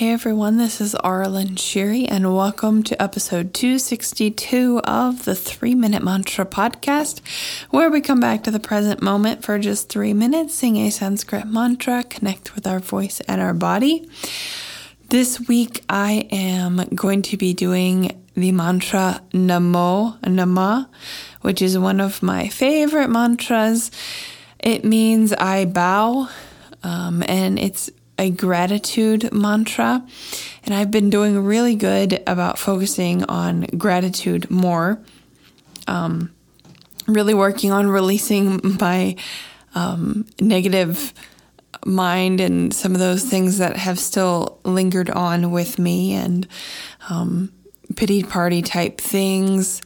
Hey everyone, this is Aaralyn Shiri, and welcome to episode 262 of the Three Minute Mantra podcast, where we come back to the present moment for just three minutes, sing a Sanskrit mantra, connect with our voice and our body. This week, I am going to be doing the mantra Namo Namah, which is one of my favorite mantras. It means I bow, um, and it's a gratitude mantra. And I've been doing really good about focusing on gratitude more. Um, really working on releasing my um, negative mind and some of those things that have still lingered on with me and um, pity party type things.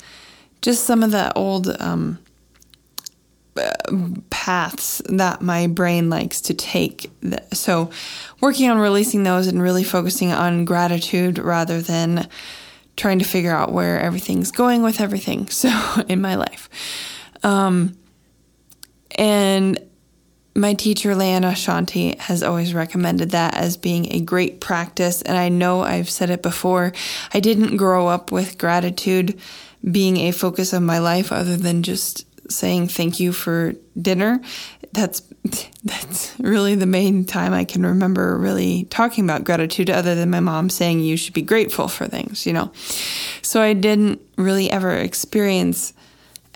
Just some of the old um, paths that my brain likes to take. So, working on releasing those and really focusing on gratitude rather than trying to figure out where everything's going with everything. So, in my life. Um, and my teacher, Leanna Shanti, has always recommended that as being a great practice. And I know I've said it before. I didn't grow up with gratitude being a focus of my life other than just saying thank you for dinner. That's that's really the main time I can remember really talking about gratitude other than my mom saying you should be grateful for things, you know. So I didn't really ever experience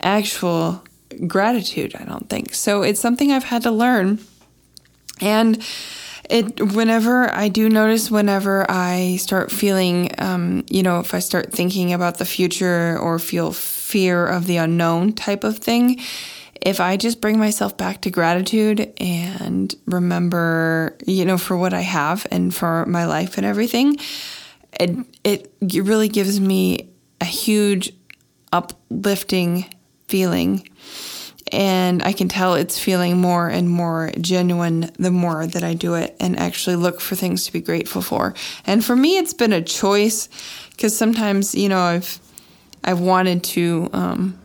actual gratitude, I don't think. So it's something I've had to learn. And it whenever I do notice whenever I start feeling um, you know, if I start thinking about the future or feel fear of the unknown type of thing, if I just bring myself back to gratitude and remember, you know, for what I have and for my life and everything, it, it really gives me a huge uplifting feeling. And I can tell it's feeling more and more genuine the more that I do it and actually look for things to be grateful for. And for me, it's been a choice because sometimes, you know, I've I've wanted to um,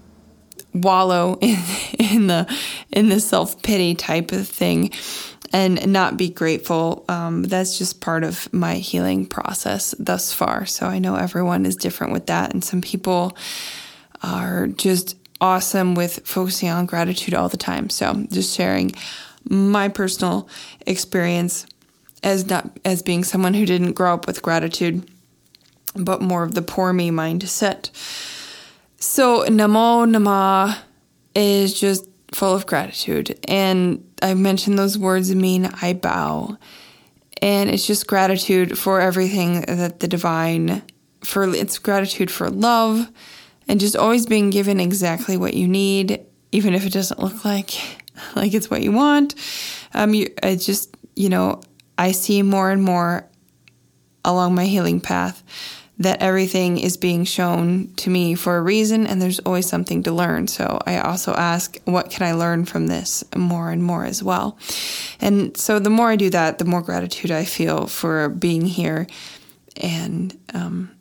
wallow in, in the in the self pity type of thing and not be grateful. Um, that's just part of my healing process thus far. So I know everyone is different with that, and some people are just awesome with focusing on gratitude all the time. So just sharing my personal experience as not as being someone who didn't grow up with gratitude but more of the poor me mindset. So Namo Namah is just full of gratitude. And I mentioned those words mean I bow. And it's just gratitude for everything that the divine for it's gratitude for love and just always being given exactly what you need, even if it doesn't look like like it's what you want. Um, you, I just you know I see more and more along my healing path that everything is being shown to me for a reason and there's always something to learn. So I also ask, what can I learn from this more and more as well? And so the more I do that, the more gratitude I feel for being here and um,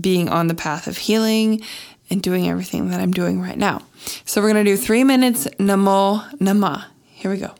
being on the path of healing and doing everything that I'm doing right now. So we're going to do three minutes Namo Namah. Here we go.